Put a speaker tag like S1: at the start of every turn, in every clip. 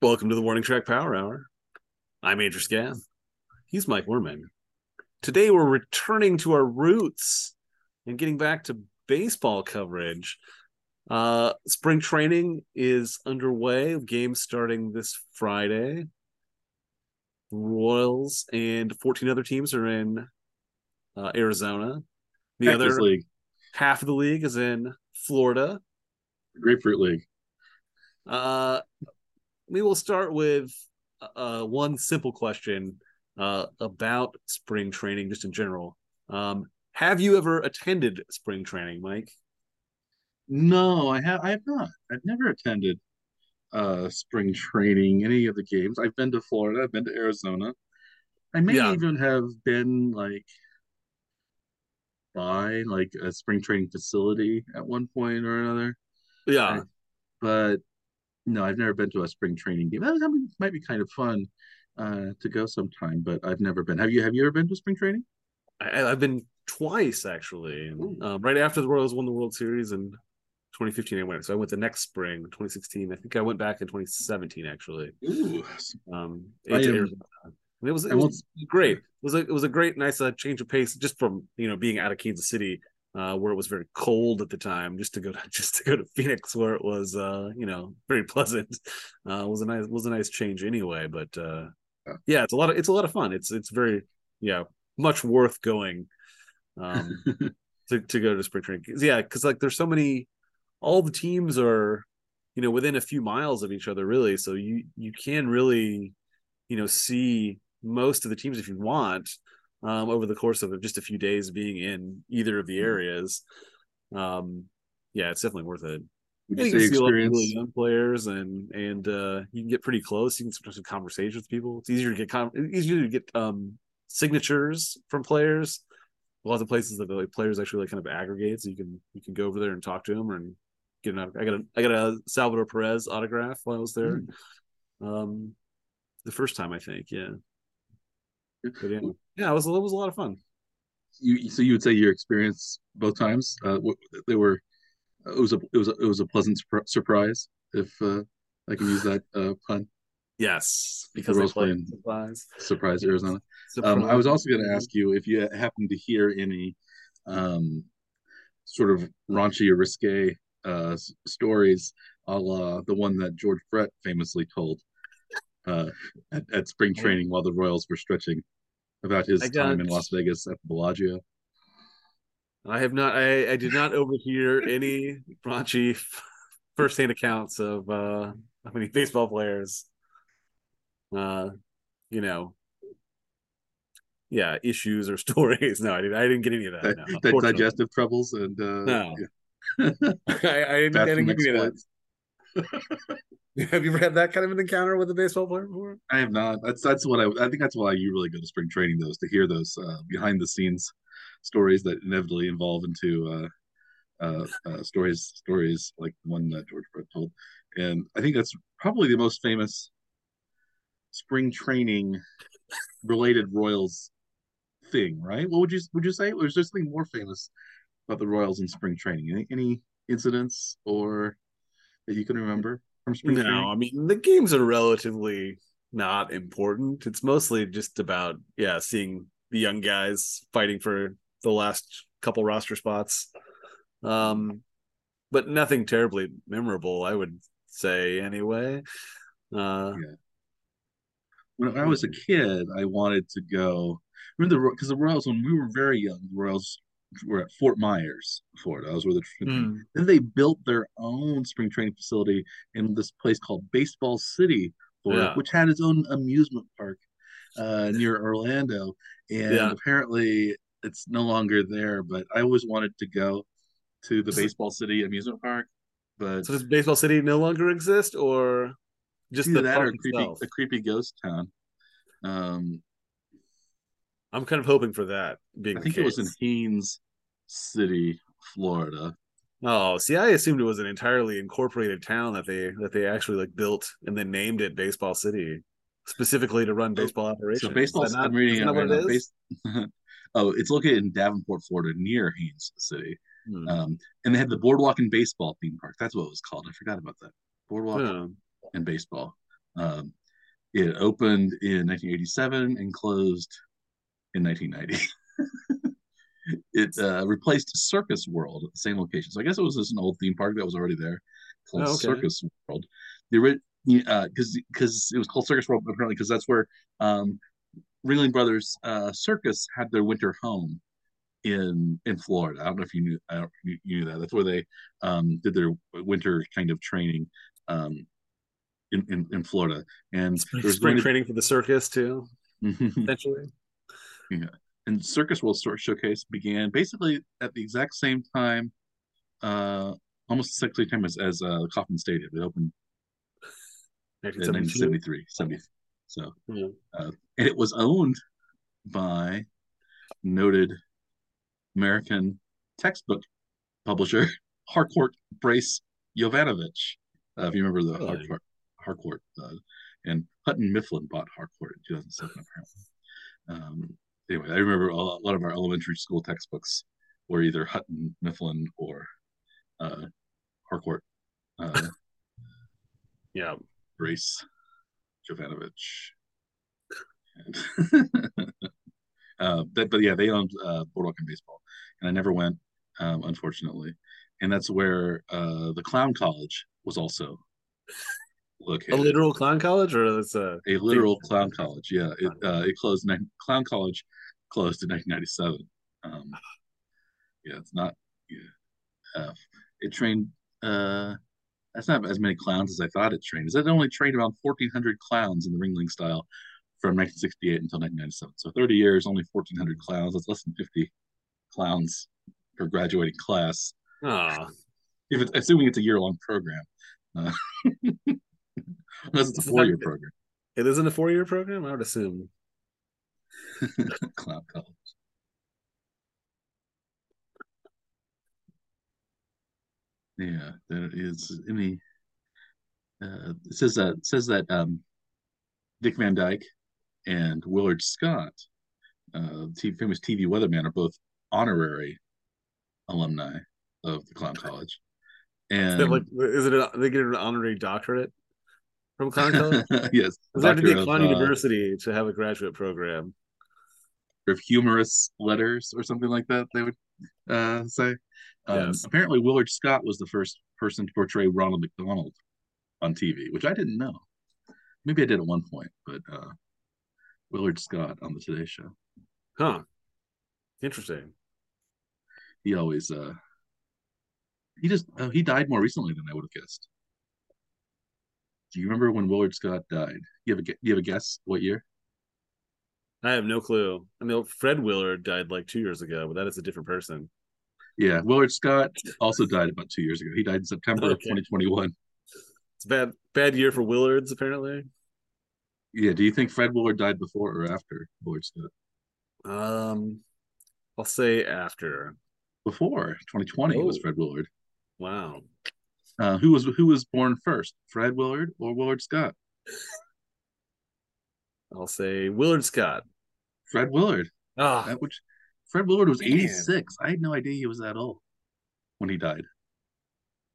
S1: Welcome to the Warning Track Power Hour. I'm Andrew Scan. He's Mike Werman. Today we're returning to our roots and getting back to baseball coverage. Uh, spring training is underway. Games starting this Friday. Royals and 14 other teams are in uh, Arizona. The
S2: Cactus
S1: other
S2: League,
S1: half of the league is in Florida.
S2: Grapefruit League.
S1: Uh, we will start with uh, one simple question uh, about spring training, just in general. Um, have you ever attended spring training, Mike?
S2: No, I have. I have not. I've never attended uh spring training, any of the games. I've been to Florida. I've been to Arizona. I may
S1: Yeah.
S2: even have been like by like a spring training facility at one point or another.
S1: Yeah,
S2: But no, I've never been to a spring training game. That, that might be kind of fun uh to go sometime, but I've never been. Have you? Have you ever been to spring training?
S1: I, I've been twice actually. Um, right after the Royals won the World Series in 2015, I went. So I went the next spring, 2016. I think I went back in 2017 actually.
S2: Ooh,
S1: Um,
S2: I
S1: into
S2: am-
S1: Arizona. And it was it was great. It was a it was a great nice uh, change of pace just from you know being out of Kansas City uh, where it was very cold at the time just to go to just to go to Phoenix where it was uh, you know very pleasant. Uh, was a nice was a nice change anyway. But uh,
S2: Yeah.
S1: it's a lot of it's a lot of fun. It's it's very yeah much worth going um, to to go to spring training. Yeah, because like there's so many all the teams are you know within a few miles of each other really so you you can really you know see most of the teams if you want um over the course of just a few days being in either of the
S2: Mhm.
S1: areas. Um yeah it's definitely worth it.
S2: You
S1: you see a lot of really young players and and uh you can get pretty close. You can sometimes have conversations with people. It's easier to get com- easier to get um signatures from players. A lot of places that the like, players actually like kind of aggregate so you can you can go over there and talk to them and get an I got a I got a Salvador Perez autograph while I was there. Um the first time I think yeah. But yeah yeah it was it was a lot of fun.
S2: You so you would say your experience both times uh they were it was a it was a, it was a pleasant surpri- surprise if uh i can use that uh pun?
S1: Yes because
S2: The Royals
S1: surprise.
S2: surprise arizona. Um i was also going to ask you if you happen to hear any um sort of raunchy or risque uh stories a la the one that george brett famously told uh at, at spring training while the royals were stretching about his
S1: got-
S2: time in las vegas at bellagio
S1: I have not. I, I did not overhear any raunchy firsthand accounts of uh how many baseball players, uh, you know, yeah, issues or stories. No, I didn't. I didn't get any of that.
S2: that,
S1: No,
S2: digestive troubles and uh
S1: No.
S2: yeah.
S1: I, I didn't, I didn't get any of that. Have you ever had that kind of an encounter with a baseball player before?
S2: I have not. That's that's what I. I think that's why you really go to spring training, those to hear those uh, behind the scenes stories that inevitably involve into uh, uh, uh, stories stories like the one that George Brett told. And I think that's probably the most famous spring training related Royals thing, right? What would you would you say? Was there something more famous about the Royals in spring training? Any, any incidents or that you can remember from spring
S1: No,
S2: training?
S1: I mean the games are relatively not important. It's mostly just about yeah, seeing the young guys fighting for the last couple roster spots. Um but nothing terribly memorable, I would say anyway. Uh
S2: when I was a kid, I wanted to go. Remember the because the Royals when we were very young, the Royals were at Fort Myers, Florida. That was where the
S1: mm,
S2: then they built their own spring training facility in this place called Baseball City, Florida,
S1: Yeah.
S2: which had its own amusement park uh, near Orlando. And
S1: Yeah.
S2: apparently, it's no longer there. But I always wanted to go to the Baseball City amusement park. But
S1: so does Baseball City no longer exist or just the
S2: that
S1: park
S2: or a creepy, a creepy ghost town. Um,
S1: I'm kind of hoping for that being
S2: I think it was in. Haines City, Florida.
S1: Oh, see, I assumed it was an entirely incorporated town that they that they actually like built and then named it Baseball City, specifically to run baseball operations.
S2: So baseball.
S1: Not-
S2: I'm reading it right
S1: what
S2: now.
S1: it is?
S2: Base, oh, it's located in Davenport, Florida, near Haines City.
S1: Hmm.
S2: Um, and they had the Boardwalk and Baseball theme park. That's what it was called. I forgot about that. Boardwalk
S1: Yeah.
S2: and Baseball. Um, it opened in 1987 and closed in 1990. it uh, replaced Circus World the same location. So I guess it was just an old theme park that was already there called
S1: Oh, okay.
S2: Circus World. The because because it was called Circus World apparently because that's where um, Ringling Brothers uh, Circus had their winter home in in Florida. I don't know if you knew I don't, you, you knew that. That's where they um, did their winter kind of training um, in, in in Florida. And
S1: Spring, spring
S2: to-
S1: training for the circus too, essentially.
S2: And Circus World Store Showcase began basically at the exact same time, uh, almost the same time as, as uh, Kauffman Stadium. It opened in 1973, 70. So,
S1: Yeah.
S2: and it was owned by noted American textbook publisher Harcourt Brace Jovanovich. Uh, if you remember the
S1: Really?
S2: Harcourt, Harcourt uh, and Houghton Mifflin bought Harcourt in 2007, apparently. Um, anyway, I remember a lot of our elementary school textbooks were either Houghton Mifflin or uh, Harcourt uh,
S1: Yeah.
S2: Brace Jovanovich. And- uh, but, but yeah, they owned uh, Boardwalk and Baseball, and I never went, um, unfortunately. And that's where uh, the Clown College was also
S1: A literal clown college, or it's a
S2: a literal clown college. Yeah, it uh, it closed. Clown college closed in 1997. Um, yeah, it's not. Yeah, uh, it trained. Uh, that's not as many clowns as I thought it trained. Is it only trained around 1,400 clowns in the Ringling style from 1968 until 1997? So 30 years, only 1,400 clowns. That's less than 50 clowns per graduating class.
S1: ah.
S2: If it's assuming it's a year long program, uh, unless it's a four year program.
S1: It isn't a four year program, I would assume.
S2: clown college. Yeah, there is any. Uh, it says that it says that um, Dick Van Dyke and Willard Scott, uh, famous TV weatherman, are both honorary alumni of the Clown College.
S1: Is,
S2: And
S1: like, is it a, they get an honorary doctorate from clown college?
S2: yes,
S1: Does have to be a clown
S2: uh,
S1: university to have a graduate program?
S2: Of humorous letters or something like that they would uh, say um,
S1: Yes.
S2: apparently willard scott was the first person to portray ronald mcdonald on tv which i didn't know maybe i did at one point but uh, willard scott on the today show
S1: Huh. Interesting.
S2: he always uh he just oh, he died more recently than i would have guessed do you remember when willard scott died you have a you have a guess what year
S1: I have no clue. I mean, Fred Willard died like two years ago, but that is a different person.
S2: yeah willard scott also died about two years ago he died in september of 2021
S1: It's a bad bad year for Willards, apparently.
S2: Yeah, do you think Fred Willard died before or after Willard Scott?
S1: Um I'll say after.
S2: Before 2020 was
S1: Oh.
S2: Fred Willard.
S1: Wow.
S2: Uh, who was who was born first, Fred Willard or Willard Scott?
S1: I'll say Willard Scott.
S2: Fred Willard.
S1: Ah,
S2: That which Fred Willard was
S1: Man.
S2: 86. I had no idea he was that old when he died.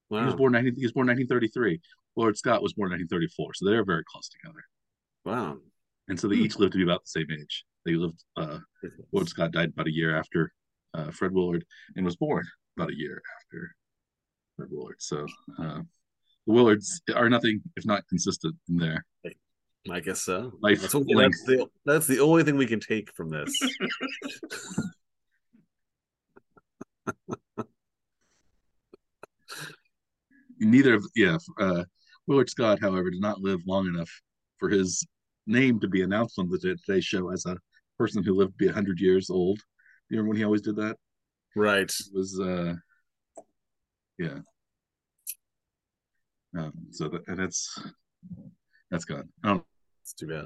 S2: He was born 19, he was born 1933. Willard Scott was born 1934, so they're very close together.
S1: Wow.
S2: And so they
S1: Hmm.
S2: each lived to be about the same age. They lived. Uh, Willard Scott died about a year after uh, Fred Willard and was born about a year after Fred Willard. So uh, the Willards are nothing if not consistent in their
S1: I guess so. That's, that's the that's the only thing we can take from this.
S2: neither of yeah uh, Willard Scott, however, did not live long enough for his name to be announced on the Today Show as a person who lived to be hundred years old. You remember when he always did that?
S1: right.
S2: It was uh, yeah. Um, so that, and that's that's gone. I don't.
S1: It's too bad.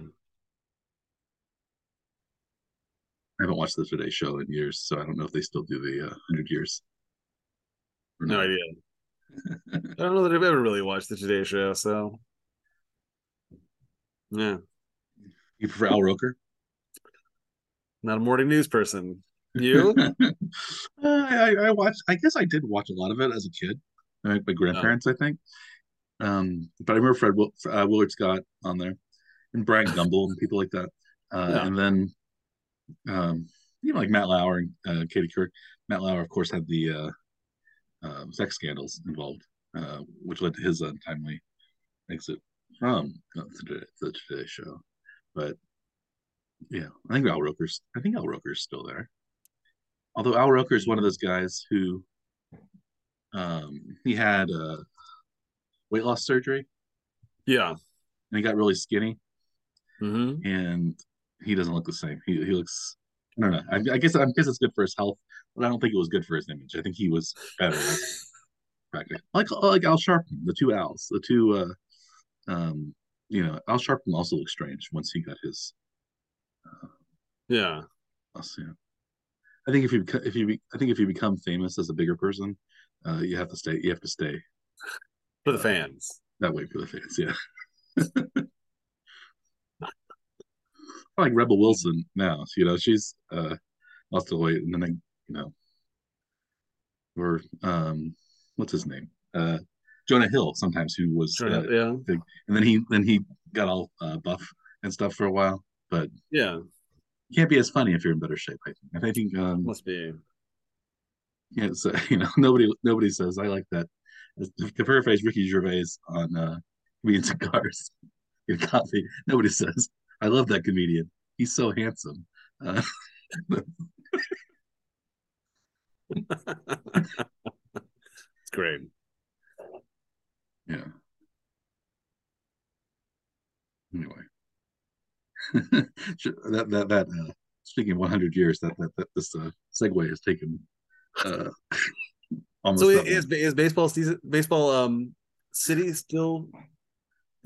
S2: I haven't watched the Today Show in years, so I don't know if they still do the uh, hundred years.
S1: No idea. I don't know that I've ever really watched the Today Show, so yeah,
S2: You prefer Al Roker?
S1: not a morning news person. You?
S2: Uh, I, I watched. I guess I did watch a lot of it as a kid. My, my grandparents, I think. Um, but I remember Fred uh, Willard Scott on there, and Bryant Gumbel and people like that. Uh, yeah. And then, um, you know, like Matt Lauer and uh, Katie Couric. Matt Lauer, of course, had the uh, uh, sex scandals involved, uh, which led to his untimely exit from the Today, the Today Show. But yeah, I think Al Roker's. I think Al Roker's still there. Although Al Roker is one of those guys who, um, he had a weight loss surgery.
S1: Yeah, and
S2: he got really skinny,
S1: mm-hmm.
S2: and he doesn't look the same. He he looks. I don't know. I, I guess I guess it's good for his health, but I don't think it was good for his image. I think he was better. like like Al Sharpton, the twoAls, the two. uh um You know, Al Sharpton also looks strange once he got his.
S1: Uh, yeah.
S2: yeah. I think if you if you I think if you become famous as a bigger person, uh, you have to stay. You have to stay
S1: for the fans.
S2: That way for the fans, yeah. like Rebel Wilson now. You know, she's uh lost the weight, and then they, you know, or um, what's his name? Uh, Jonah Hill. Sometimes who was
S1: Jonah, uh, yeah,
S2: big, and then he then he got all uh, buff and stuff for a while, but
S1: yeah,
S2: can't be as funny if you're in better shape. I think. I think um,
S1: must be.
S2: Yeah, so you know, nobody nobody says I like that. To paraphrase Ricky Gervais on uh, and Cigars, in coffee, nobody says I love that comedian. He's so handsome. Uh,
S1: it's great.
S2: Yeah. Anyway, that that that uh, speaking of 100 years, that that, that this uh, segue has taken. Uh,
S1: almost so is, is baseball season baseball um city still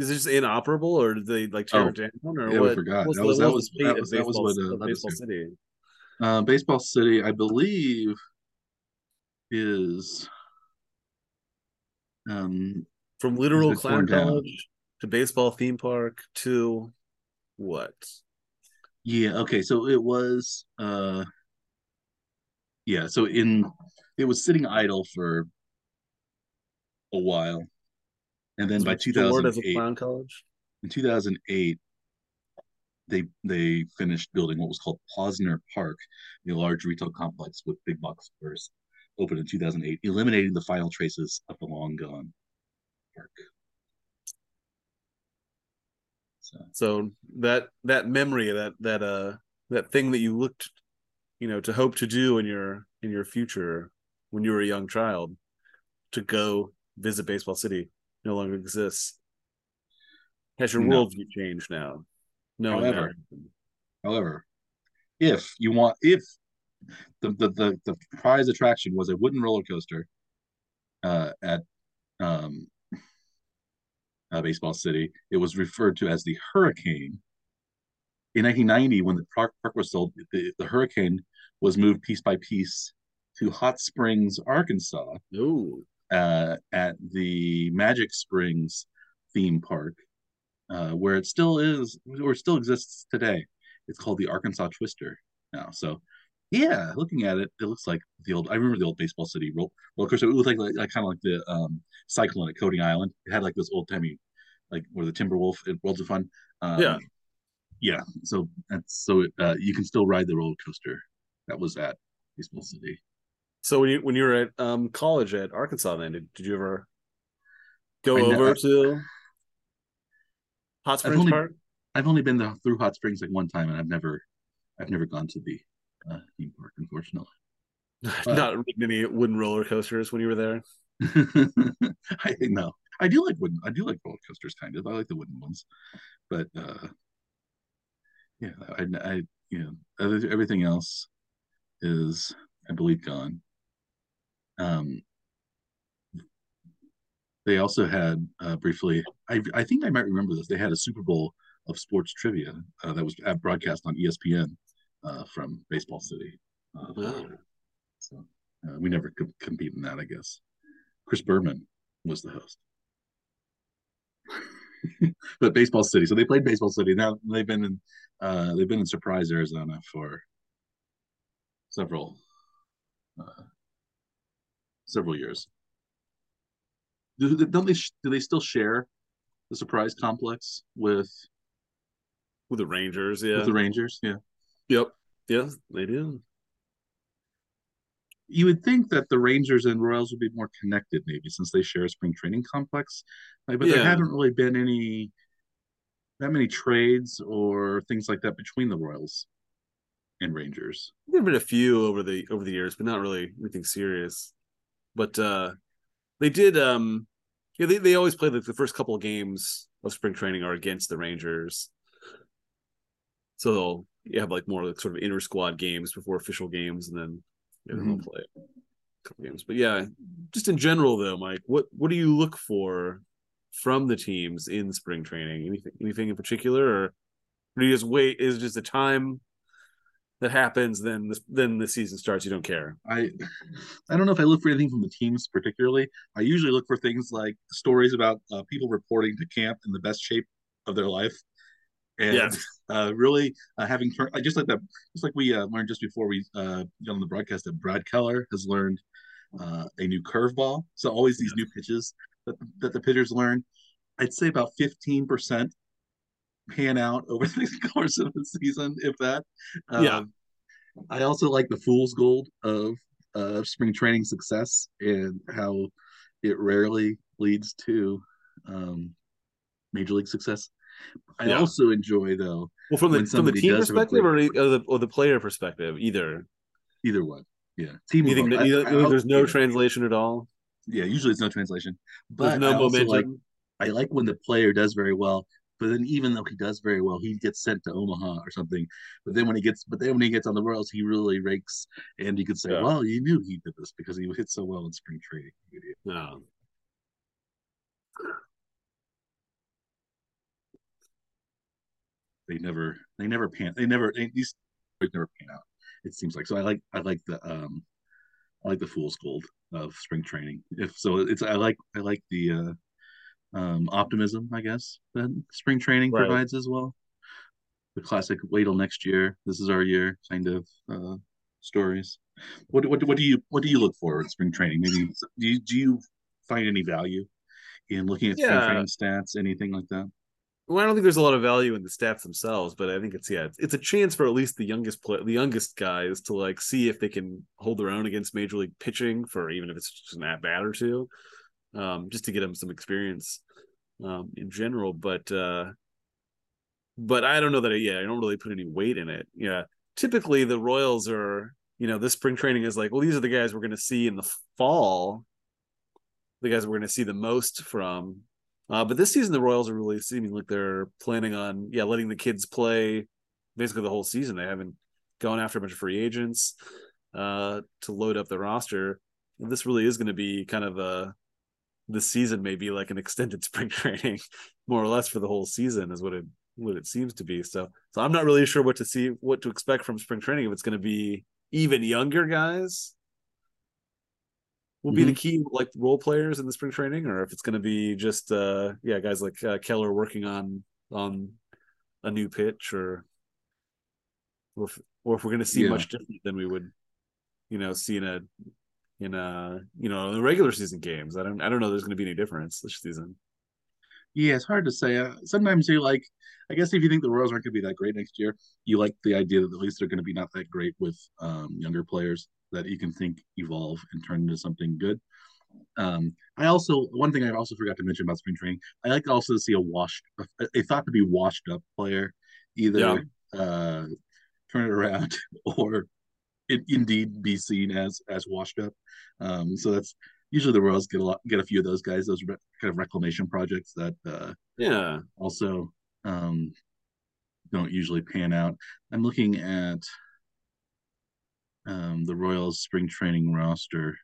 S1: is it just inoperable, or did they like tear oh, it down, or
S2: yeah,
S1: what?
S2: I forgot. That was, that was, that was, that was what uh,
S1: Baseball City.
S2: Uh, Baseball City, I believe, is um
S1: from literal clown college to baseball theme park to what?
S2: Yeah. Okay. So it was. uh Yeah. So in it was sitting idle for a while and then by 2008,
S1: college.
S2: In 2008, they they finished building what was called Posner Park, a large retail complex with big box stores, opened in 2008, eliminating the final traces of the long gone park.
S1: So, so that that memory, that that uh that thing that you looked, you know, to hope to do in your in your future when you were a young child, to go visit Baseball City no longer exists. Has your no. worldview changed now?
S2: No. However, however, if you want, if the, the the the prize attraction was a wooden roller coaster uh, at um, uh, Baseball City, it was referred to as the Hurricane. In 1990, when the park, park was sold, the, the Hurricane was moved piece by piece to Hot Springs, Arkansas.
S1: Ooh
S2: uh, at the Magic Springs theme park, uh, where it still is, or still exists today. It's called the Arkansas Twister now. So, yeah, looking at it, it looks like the old. I remember the old Baseball City roller coaster. It looked like, like, like kind of like the um, Cyclone at Coney Island. It had like this old timey, like where the Timberwolf in Worlds of Fun.
S1: Um, yeah,
S2: yeah. So that's so uh, you can still ride the roller coaster that was at Baseball City.
S1: So when you when you were at um, college at Arkansas, then did, did you ever go I over to Hot Springs
S2: I've only,
S1: Park?
S2: I've only been there through Hot Springs like one time, and I've never I've never gone to the uh, theme park, unfortunately.
S1: Not uh, any wooden roller coasters when you were there.
S2: I know. I do like wooden. I do like roller coasters, kind of. I like the wooden ones, but uh, yeah, I, I you know everything else is I believe gone. Um, they also had uh, briefly, I, I think I might remember this. They had a Super Bowl of sports trivia uh, that was broadcast on ESPN uh, from Baseball City. Uh, wow. So uh, we never could compete in that, I guess. Chris Berman was the host. but Baseball City. So they played Baseball City. Now they've been in uh, they've been in Surprise, Arizona for several uh, several years. do, don't they do they still share the surprise complex with
S1: with the Rangers? Yeah,
S2: with the Rangers. Yeah.
S1: Yep. Yeah, they do.
S2: You would think that the Rangers and Royals would be more connected, maybe since they share a spring training complex. Like, but there haven't really been any that many trades or things like that between the Royals and Rangers.
S1: There've been a few over the over the years, but not really anything serious. But uh they did um yeah, they, they always play like the first couple of games of spring training are against the Rangers. So they'll you have like more like sort of inner squad games before official games and then yeah, then they'll play a couple games. But yeah, just in general though, Mike, what what do you look for from the teams in spring training? Anything anything in particular or do you just wait is it just a time that happens, then this, then the season starts. You don't care.
S2: I I don't know if I look for anything from the teams particularly. I usually look for things like stories about uh, people reporting to camp in the best shape of their life, and
S1: Yeah.
S2: uh, really uh, having turned I just like that, just like we uh, learned just before we uh, got on the broadcast that Brad Keller has learned uh, a new curveball. So always these new pitches that that the pitchers learn. I'd say about fifteen percent pan out over the course of the season, if that.
S1: Yeah.
S2: Um, I also like the fool's gold of uh, spring training success and how it rarely leads to um, major league success. I
S1: Yeah.
S2: also enjoy though
S1: Well, from the from the team
S2: does have a
S1: perspective or, the- or the or the player perspective, either.
S2: either one. Yeah, team.
S1: You think, that, you
S2: I- I-
S1: there's no translation at all?
S2: Yeah, usually it's no translation,
S1: There's
S2: but
S1: no
S2: I
S1: momentum.
S2: like I like when the player does very well. But then, even though he does very well, he gets sent to Omaha or something. But then when he gets, but then when he gets on the Royals, he really rakes, and you could say,
S1: Yeah.
S2: "Well, you knew he did this because he hit so well in spring training."
S1: No.
S2: They never, they never pan. They never they, these never pan out. It seems like so. I like, I like the, um, I like the fool's gold of spring training. If so, it's I like, I like the uh, um, optimism, I guess that spring training
S1: Right.
S2: provides as well. The classic wait till next year. This is our year kind of uh, stories. What, what what do you what do you look for in spring training? Maybe do you, do you find any value in looking at spring training stats, anything like that?
S1: Well, I don't think there's a lot of value in the stats themselves, but I think it's yeah, it's, it's a chance for at least the youngest play, the youngest guys to like see if they can hold their own against major league pitching for even if it's just an at bat or two, um, just to get them some experience um, in general. But uh, but I don't know that I, yeah, I don't really put any weight in it. Yeah, typically the Royals are you know this spring training is like well these are the guys we're going to see in the fall, the guys we're going to see the most from. Uh, but this season, the Royals are really seeming like they're planning on, yeah, letting the kids play basically the whole season. They haven't gone after a bunch of free agents uh, to load up the roster. And this really is going to be kind of a this season may be like an extended spring training, more or less for the whole season, is what it what it seems to be. So, so I'm not really sure what to see, what to expect from spring training. If it's going to be even younger guys will be the key like role players in the spring training or if it's going to be just uh yeah guys like uh, keller working on on a new pitch or or if, or if we're going to see
S2: Yeah.
S1: much different than we would you know see in a in a you know the regular season games i don't i don't know there's going to be any difference this season
S2: Yeah, it's hard to say. Uh, sometimes you like, I guess if you think the Royals aren't going to be that great next year, you like the idea that at least they're going to be not that great with um, younger players that you can think evolve and turn into something good. Um, I also one thing I also forgot to mention about spring training. I like also to see a washed, a, a thought to be washed up player, either
S1: Yeah.
S2: uh, turn it around or it, indeed be seen as as washed up. Um, so that's usually the Royals get a lot, get a few of those guys, those re- kind of reclamation projects that uh,
S1: yeah
S2: also um, don't usually pan out. I'm looking at um, the Royals spring training roster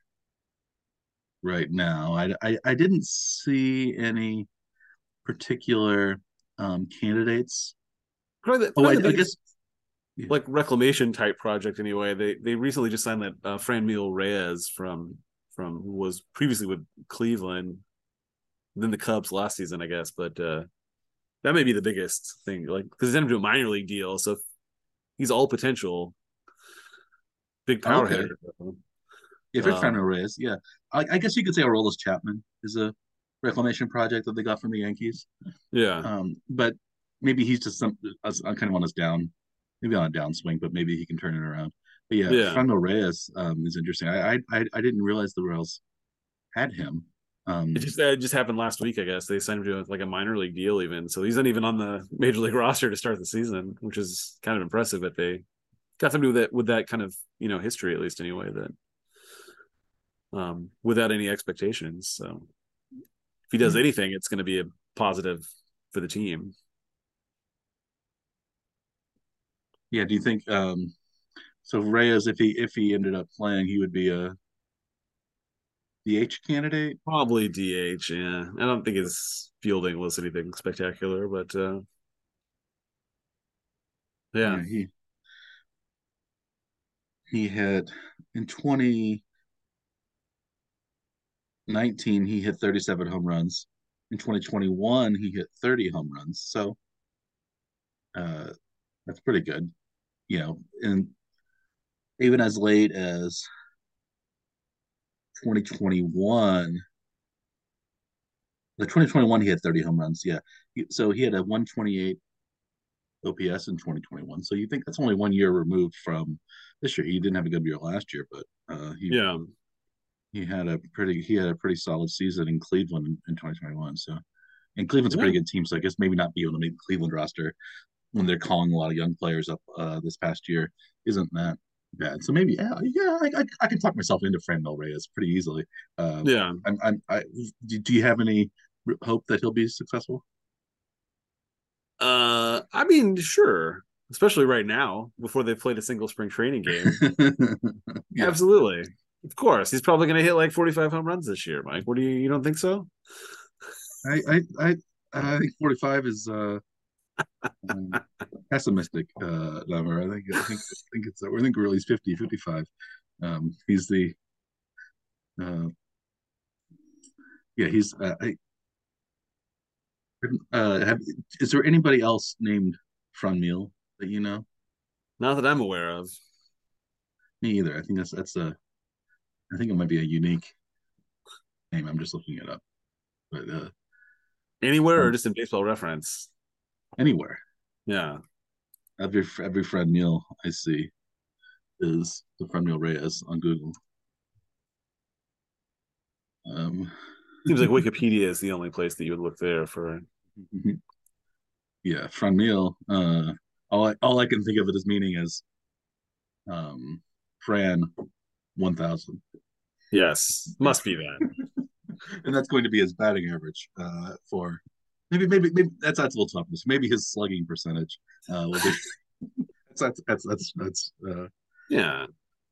S2: right now. I, I, I didn't see any particular um, candidates.
S1: probably, the,
S2: Oh, I,
S1: probably the
S2: I
S1: biggest,
S2: guess
S1: like reclamation type project anyway they they recently just signed that uh, Franmil Reyes from from who was previously with Cleveland then the Cubs last season I guess but uh that may be the biggest thing like because he's entered into a minor league deal so he's all potential big power
S2: Okay.
S1: hitter
S2: if it's
S1: Um,
S2: Reyes, yeah, I, I guess you could say Aroldis Chapman is a reclamation project that they got from the Yankees.
S1: Yeah.
S2: Um, but maybe he's just some uh, kind of on his down, maybe on a downswing, but maybe he can turn it around. But yeah,
S1: Yeah.
S2: Franmil Reyes um, is interesting. I, I I I didn't realize the Royals had him. Um,
S1: It just it just happened last week, I guess. They signed him to like a minor league deal, even so he's not even on the major league roster to start the season, which is kind of impressive that they got somebody with that with that kind of you know history at least anyway that um without any expectations. So if he does
S2: Hmm.
S1: anything, it's going to be a positive for the team.
S2: Yeah, do you think um, so? Reyes, if he if he ended up playing, he would be a DH candidate.
S1: Probably DH. Yeah, I don't think his fielding was anything spectacular, but uh yeah,
S2: he he had in 2019 he hit 37 home runs. In 2021 he hit 30 home runs. So uh that's pretty good. You know, and even as late as 2021 the 2021 he had 30 home runs. Yeah. So he had a 128 OPS in 2021. So you think that's only one year removed from this year. He didn't have a good year last year, but uh, he
S1: yeah,
S2: he had a pretty he had a pretty solid season in Cleveland in, in 2021. So and Cleveland's a pretty good team. So I guess maybe not be able to make the Cleveland roster when they're calling a lot of young players up uh, this past year isn't that bad. So maybe yeah yeah I, I, I can talk myself into Franmil Reyes pretty easily. Uh,
S1: yeah.
S2: I'm, I'm I do, do you have any hope that he'll be successful?
S1: Uh, I mean, sure, especially right now before they played a single spring training game.
S2: yeah.
S1: Absolutely, of course, he's probably going to hit like forty-five home runs this year. Mike, what do you you don't think so?
S2: I I I, I think 45 is uh um, pessimistic uh number. I think I think I think it's I think really he's 50 55. Um he's the uh yeah, he's uh, I uh have, is there anybody else named Franmil that you know?
S1: Not that I'm aware of.
S2: Me either. I think that's that's a I think it might be a unique name. I'm just looking it up. But uh
S1: Anywhere or
S2: Um,
S1: just in baseball reference?
S2: Anywhere.
S1: Yeah.
S2: Every every Franmil I see is the Franmil Reyes on Google. Um,
S1: Seems like Wikipedia is the only place that you would look there for.
S2: yeah, Franmil. Uh, all I, all I can think of it as meaning is, um, Fran, one thousand,
S1: Yes, must be that.
S2: and that's going to be his batting average. Uh, for maybe maybe maybe that's that's a little tough. Maybe his slugging percentage. Uh, will be, that's that's that's that's uh,
S1: Yeah,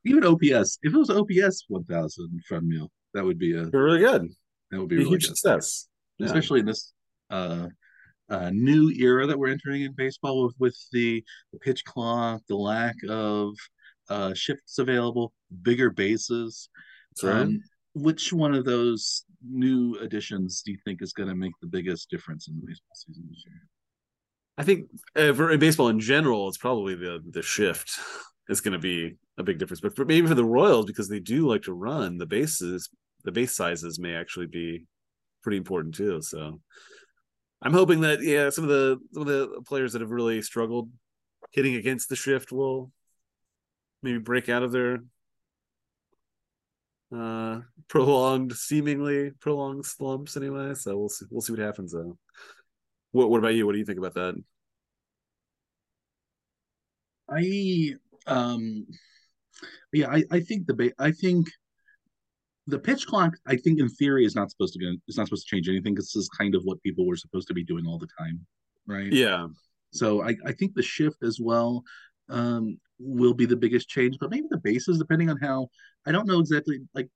S2: even OPS. If it was OPS one thousand Franmil, that would be a
S1: really good.
S2: that would be
S1: Be a
S2: really
S1: huge
S2: good.
S1: success. Yeah.
S2: especially in this uh, uh, new era that we're entering in baseball with, with the, the pitch clock, the lack of uh, shifts available, bigger bases. Um, which one of those new additions do you think is going to make the biggest difference in the baseball season this year?
S1: I think uh, for in baseball in general, it's probably the the shift is going to be a big difference. But for, maybe for the Royals, because they do like to run, the bases, the base sizes may actually be pretty important too. So I'm hoping that yeah, some of the some of the players that have really struggled hitting against the shift will maybe break out of their uh prolonged seemingly prolonged slumps anyway so we'll see we'll see what happens though. What what about you? What do you think about that?
S2: I um yeah, I, I think the ba- I think the pitch clock I think in theory is not supposed to go it's not supposed to change anything because this is kind of what people were supposed to be doing all the time, right?
S1: yeah.
S2: So I, I think the shift as well um will be the biggest change, but maybe the bases depending on how I don't know exactly like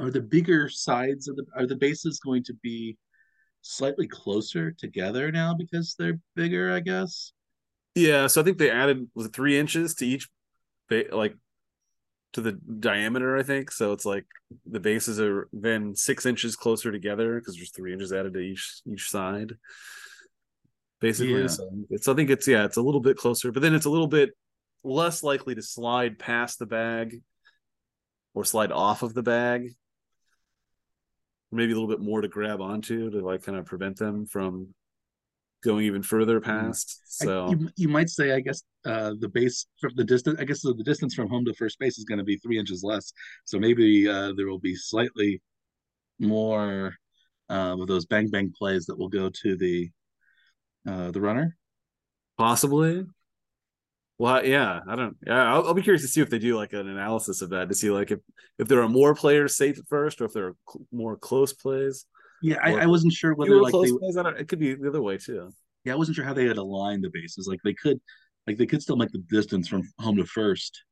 S2: are the bigger sides of the are the bases going to be slightly closer together now because they're bigger, I guess.
S1: yeah so i think they added was it three inches to each ba- like to the diameter i think so it's like the bases are then six inches closer together because there's three inches added to each each side basically
S2: Yeah.
S1: so it's i think it's yeah it's a little bit closer but then it's a little bit less likely to slide past the bag or slide off of the bag maybe a little bit more to grab onto to like kind of prevent them from going even further past. So
S2: I, you, you might say, I guess, uh, the base from the distance. I guess the, the distance from home to first base is going to be three inches less. So maybe uh, there will be slightly more uh, of those bang bang plays that will go to the uh, the runner.
S1: possibly. Well, yeah, I don't. Yeah, I'll, I'll be curious to see if they do like an analysis of that to see like if if there are more players safe at first or if there are cl- more close plays.
S2: Yeah, I, I wasn't sure whether like they.
S1: plays. I don't, it could be the other way too.
S2: Yeah, I wasn't sure how they had aligned the bases. Like they could, like they could still make the distance from home to first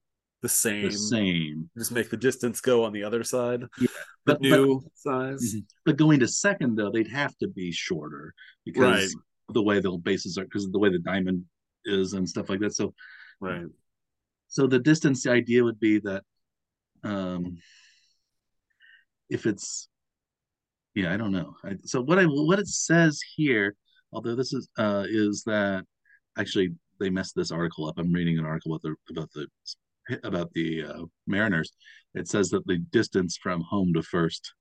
S1: The same.
S2: the same.
S1: Just make the distance go on the other side.
S2: Yeah,
S1: The
S2: but-
S1: new size.
S2: Mhm. But going to second though, they'd have to be shorter because
S1: Right.
S2: the way the bases are, because of the way the diamond is and stuff like that. So
S1: Right.
S2: so the distance the idea would be that um if it's yeah i don't know I, so what i what it says here although this is uh is that actually they messed this article up i'm reading an article about the about the about the uh, mariners it says that the distance from home to first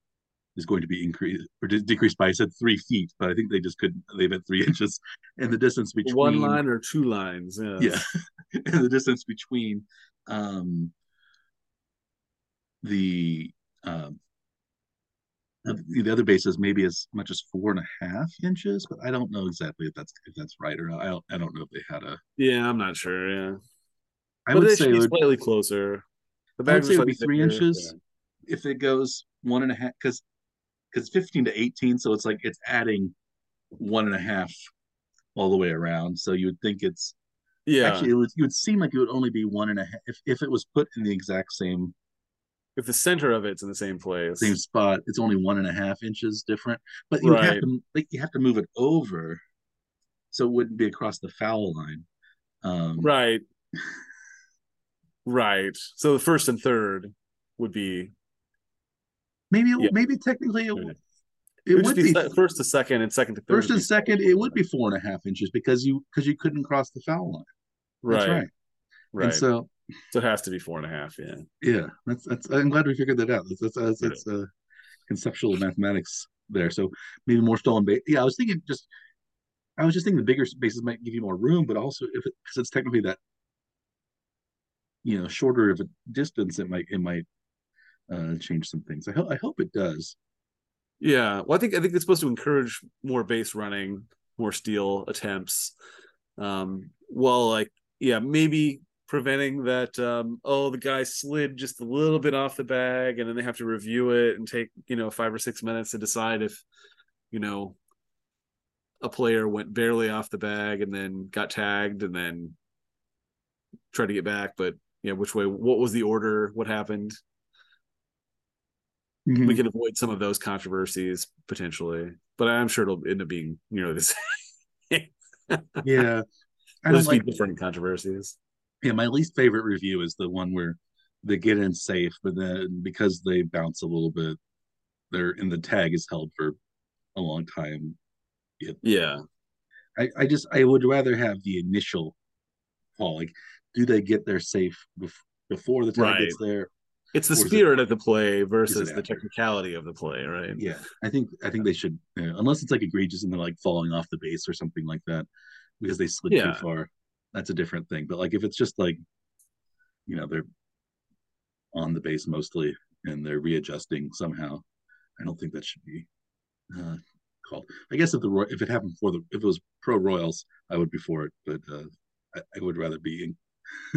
S2: is going to be increased or de- decreased by i said three feet but i think they just couldn't they meant three inches and the distance between
S1: One line or two lines. Yeah.
S2: yeah and the distance between um the um the the other bases maybe as much as four and a half inches but i don't know exactly if that's if that's right or not i don't i don't know if they had a
S1: Yeah, I'm not sure. Yeah.
S2: i
S1: but
S2: would say
S1: should
S2: it would,
S1: slightly closer. The
S2: I would say would be three inches. if it goes one and a half because because 15 to 18 so it's like it's adding one and a half all the way around so you would think it's
S1: Yeah.
S2: actually it would, it would seem like it would only be one and a half if, if it was put in the exact same
S1: if the center of it's in the same place.
S2: same spot. It's only one and a half inches different, but you have to like you have to move it over, so it wouldn't be across the foul line. Um,
S1: Right. Right. So the first and third would be
S2: Maybe
S1: Yeah.
S2: maybe technically it, it
S1: it would be,
S2: be
S1: first to second and second to third.
S2: first and second. It would be four and a half inches because you because you couldn't cross the foul line.
S1: right.
S2: That's right.
S1: Right.
S2: And so
S1: so it has to be four and a half. Yeah.
S2: yeah, that's that's. I'm glad we figured that out. That's that's that's, that's uh, conceptual mathematics there. So maybe more stolen base. Yeah, I was thinking just. I was just thinking the bigger bases might give you more room, but also if it, because it's technically that, you know, shorter of a distance, it might it might uh, change some things. I hope I hope it does.
S1: Yeah. Well, I think I think it's supposed to encourage more base running, more steal attempts. Um, well, like yeah, maybe preventing that. Um, oh, the guy slid just a little bit off the bag, and then they have to review it and take you know five or six minutes to decide if you know a player went barely off the bag and then got tagged and then tried to get back, but yeah, which way? What was the order? What happened?
S2: Mm-hmm.
S1: we can avoid some of those controversies potentially, but I'm sure it'll end up being you know this.
S2: yeah, I
S1: There'll
S2: don't
S1: be different controversies.
S2: Yeah, my least favorite review is the one where they get in safe, but then because they bounce a little bit, they're and the tag is held for a long time.
S1: Yeah,
S2: I, I just I would rather have the initial call. Like, do they get there safe bef- before the tag
S1: Right.
S2: gets there?
S1: It's the
S2: is it-
S1: spirit of the play versus the technicality of the play, right?
S2: Yeah, I think I think they should, unless it's like egregious and they're like falling off the base or something like that, because they slid
S1: Yeah.
S2: too far. That's a different thing. But like if it's just like, you know, they're on the base mostly and they're readjusting somehow, I don't think that should be uh, called. I guess if the if it happened for the if it was pro Royals, I would be for it, but uh, I, I would rather be.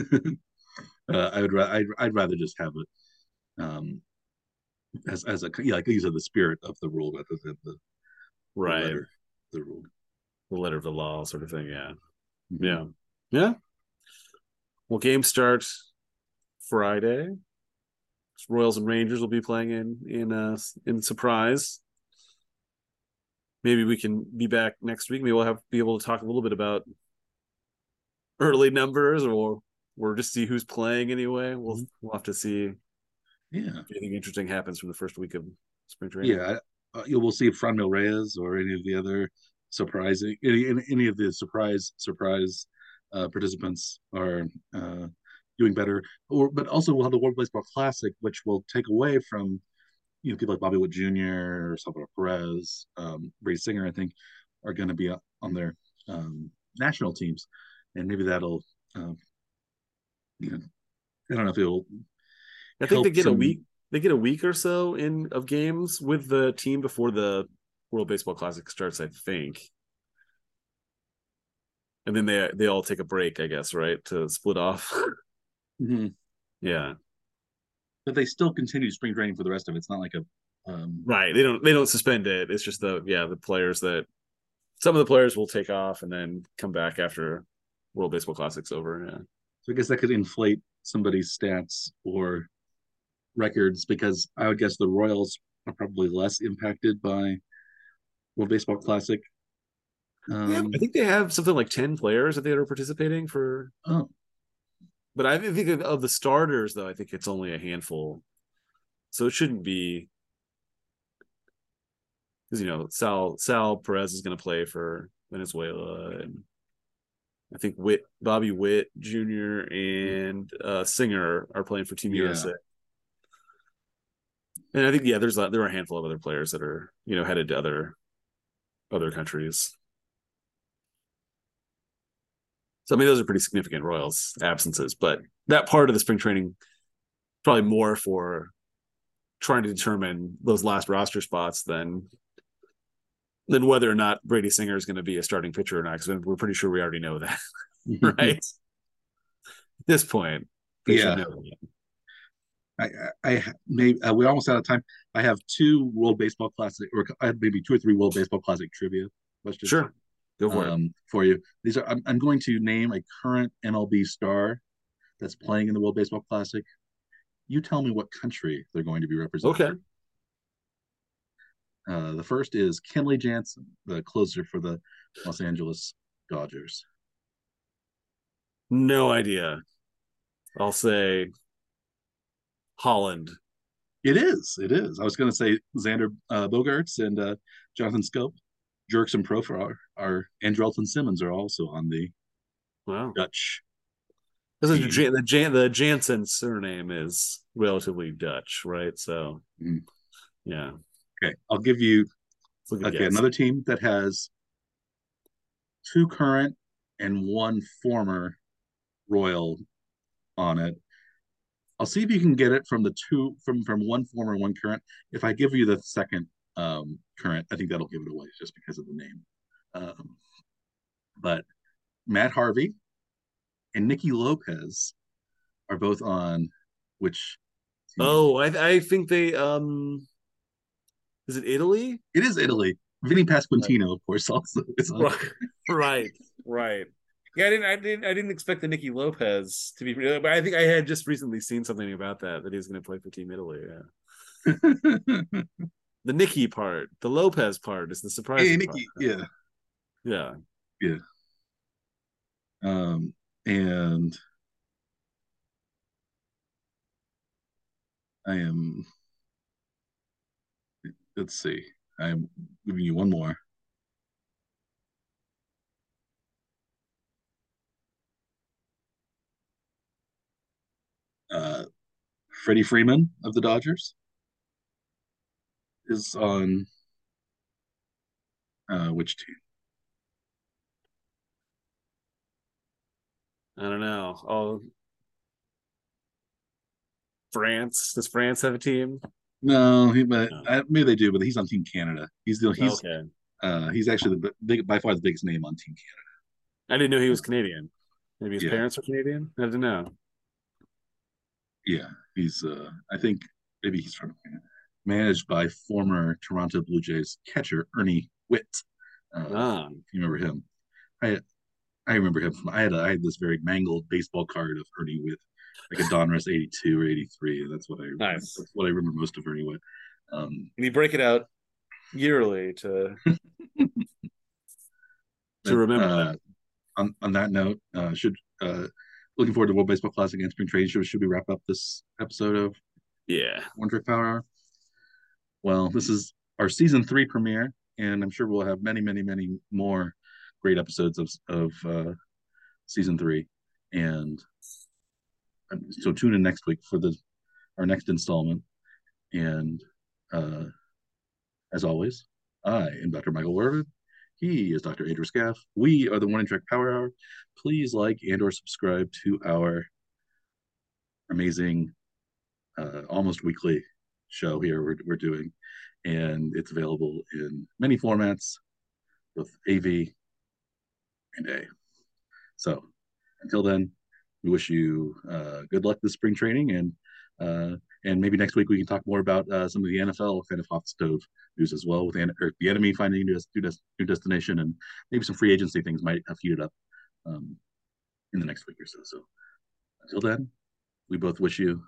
S2: uh, I would ra- I'd, I'd rather just have it um, as as a yeah like these are the spirit of the rule rather than the, the
S1: Right.
S2: letter the rule.
S1: The letter of the law, sort of thing. Yeah.
S2: Mhm.
S1: Yeah. Yeah. Well, game starts Friday. Royals and Rangers will be playing in in uh in surprise. Maybe we can be back next week. Maybe we'll have be able to talk a little bit about early numbers or we'll just see who's playing anyway. We'll
S2: Mhm.
S1: we'll have to see
S2: Yeah,
S1: anything interesting happens from the first week of spring training.
S2: yeah. Uh, you will see if Franmil Reyes or any of the other surprising any any, of the surprise surprise uh, participants are uh, doing better. Or but also we'll have the World Baseball Classic, which will take away from you know people like Bobby Witt Jr. or Salvador Perez, um, Brady Singer, I think, are going to be on their um, national teams, and maybe that'll, uh, you know, I don't know if it'll.
S1: I think they get
S2: some...
S1: a week. They get a week or so in of games with the team before the World Baseball Classic starts. I think, and then they they all take a break. I guess right to split off.
S2: mm-hmm.
S1: Yeah,
S2: but they still continue spring training for the rest of it. It's not like a um...
S1: right. They don't they don't suspend it. It's just the yeah the players that some of the players will take off and then come back after World Baseball Classic's over. Yeah.
S2: So I guess that could inflate somebody's stats or records because I would guess the Royals are probably less impacted by World Baseball Classic.
S1: Um, yeah, I think they have something like ten players that they are participating for.
S2: Oh,
S1: but I think of the starters, though, I think it's only a handful, so it shouldn't be because you know Sal Sal Perez is going to play for Venezuela, and I think Witt Bobby Witt Jr. and uh, Singer are playing for Team yeah. USA. And I think yeah, there's a, there are a handful of other players that are you know headed to other other countries. So I mean, those are pretty significant Royals absences, but that part of the spring training is probably more for trying to determine those last roster spots than than whether or not Brady Singer is going to be a starting pitcher or not. Because we're pretty sure we already know that, mm-hmm. right? At this point,
S2: yeah. I, I, maybe uh, we're almost out of time. I have two World Baseball Classic, or I have maybe two or three World Baseball Classic trivia questions.
S1: Sure, go for um,
S2: it. For you, these are. I'm, I'm going to name a current MLB star that's playing in the World Baseball Classic. You tell me what country they're going to be representing.
S1: Okay.
S2: Uh, the first is Kenley Jansen, the closer for the Los Angeles Dodgers.
S1: No idea. I'll say Holland.
S2: It is. It is. I was going to say Xander uh, Bogaerts and uh, Jonathan Schoop. Jurickson Profar are Andrelton Simmons are also on the
S1: wow.
S2: Dutch.
S1: Because the, the, Jan, the Jansen surname is relatively Dutch, right? So,
S2: mm-hmm.
S1: yeah.
S2: Okay, I'll give you okay guess. another team that has two current and one former Royal on it. I'll see if you can get it from the two from from one former one current. If I give you the second um, current, I think that'll give it away just because of the name. Um, but Matt Harvey and Nicky Lopez are both on which.
S1: Team? Oh, I I think they um is it Italy?
S2: It is Italy. Vinny Pasquantino, of course, also is on.
S1: Right, right. Yeah, I didn't, I didn't, I didn't expect the Nicky Lopez to be, but I think I had just recently seen something about that that he's going to play for Team Italy. Yeah. the Nicky part, the Lopez part is the surprise.
S2: Hey, Nicky, yeah,
S1: yeah,
S2: yeah. Um, and I am let's see. I'm giving you one more. Uh, Freddie Freeman of the Dodgers is on uh, which team?
S1: I don't know. Oh, France. Does France have a team?
S2: No, he, but no. I, maybe they do. But he's on Team Canada. He's the he's okay. uh, he's actually the big by far the biggest name on Team Canada.
S1: I didn't know he was Canadian. Maybe his yeah. parents are Canadian. I didn't know.
S2: Yeah, he's. uh I think maybe he's from managed by former Toronto Blue Jays catcher Ernie Whitt. Uh, ah. you remember him? I I remember him. From, I had a, I had this very mangled baseball card of Ernie Whitt, like a Donruss 82 or 83. That's what I nice. that's what I remember most of her anyway. Um,
S1: and you break it out yearly to to remember uh.
S2: On, on that note, uh, should uh, looking forward to World Baseball Classic and Spring Training Show. Should we wrap up this episode of
S1: yeah
S2: Warning Track Power Hour? Well, this is our season three premiere, and I'm sure we'll have many, many, many more great episodes of of uh, season three. And so tune in next week for the our next installment. And uh, as always, I am Dr. Michael Wervin. He is Dr. Andrew Scaff. We are the Warning Track Power Hour. Please like and or subscribe to our amazing, uh, almost weekly show here we're, we're doing. And it's available in many formats, both AV and A. So until then, we wish you uh, good luck this spring training and uh, and maybe next week we can talk more about uh, some of the NFL kind of hot stove news as well with an- the enemy finding new, new, new, destination and maybe some free agency things might have heated up um, in the next week or so. So until then, we both wish you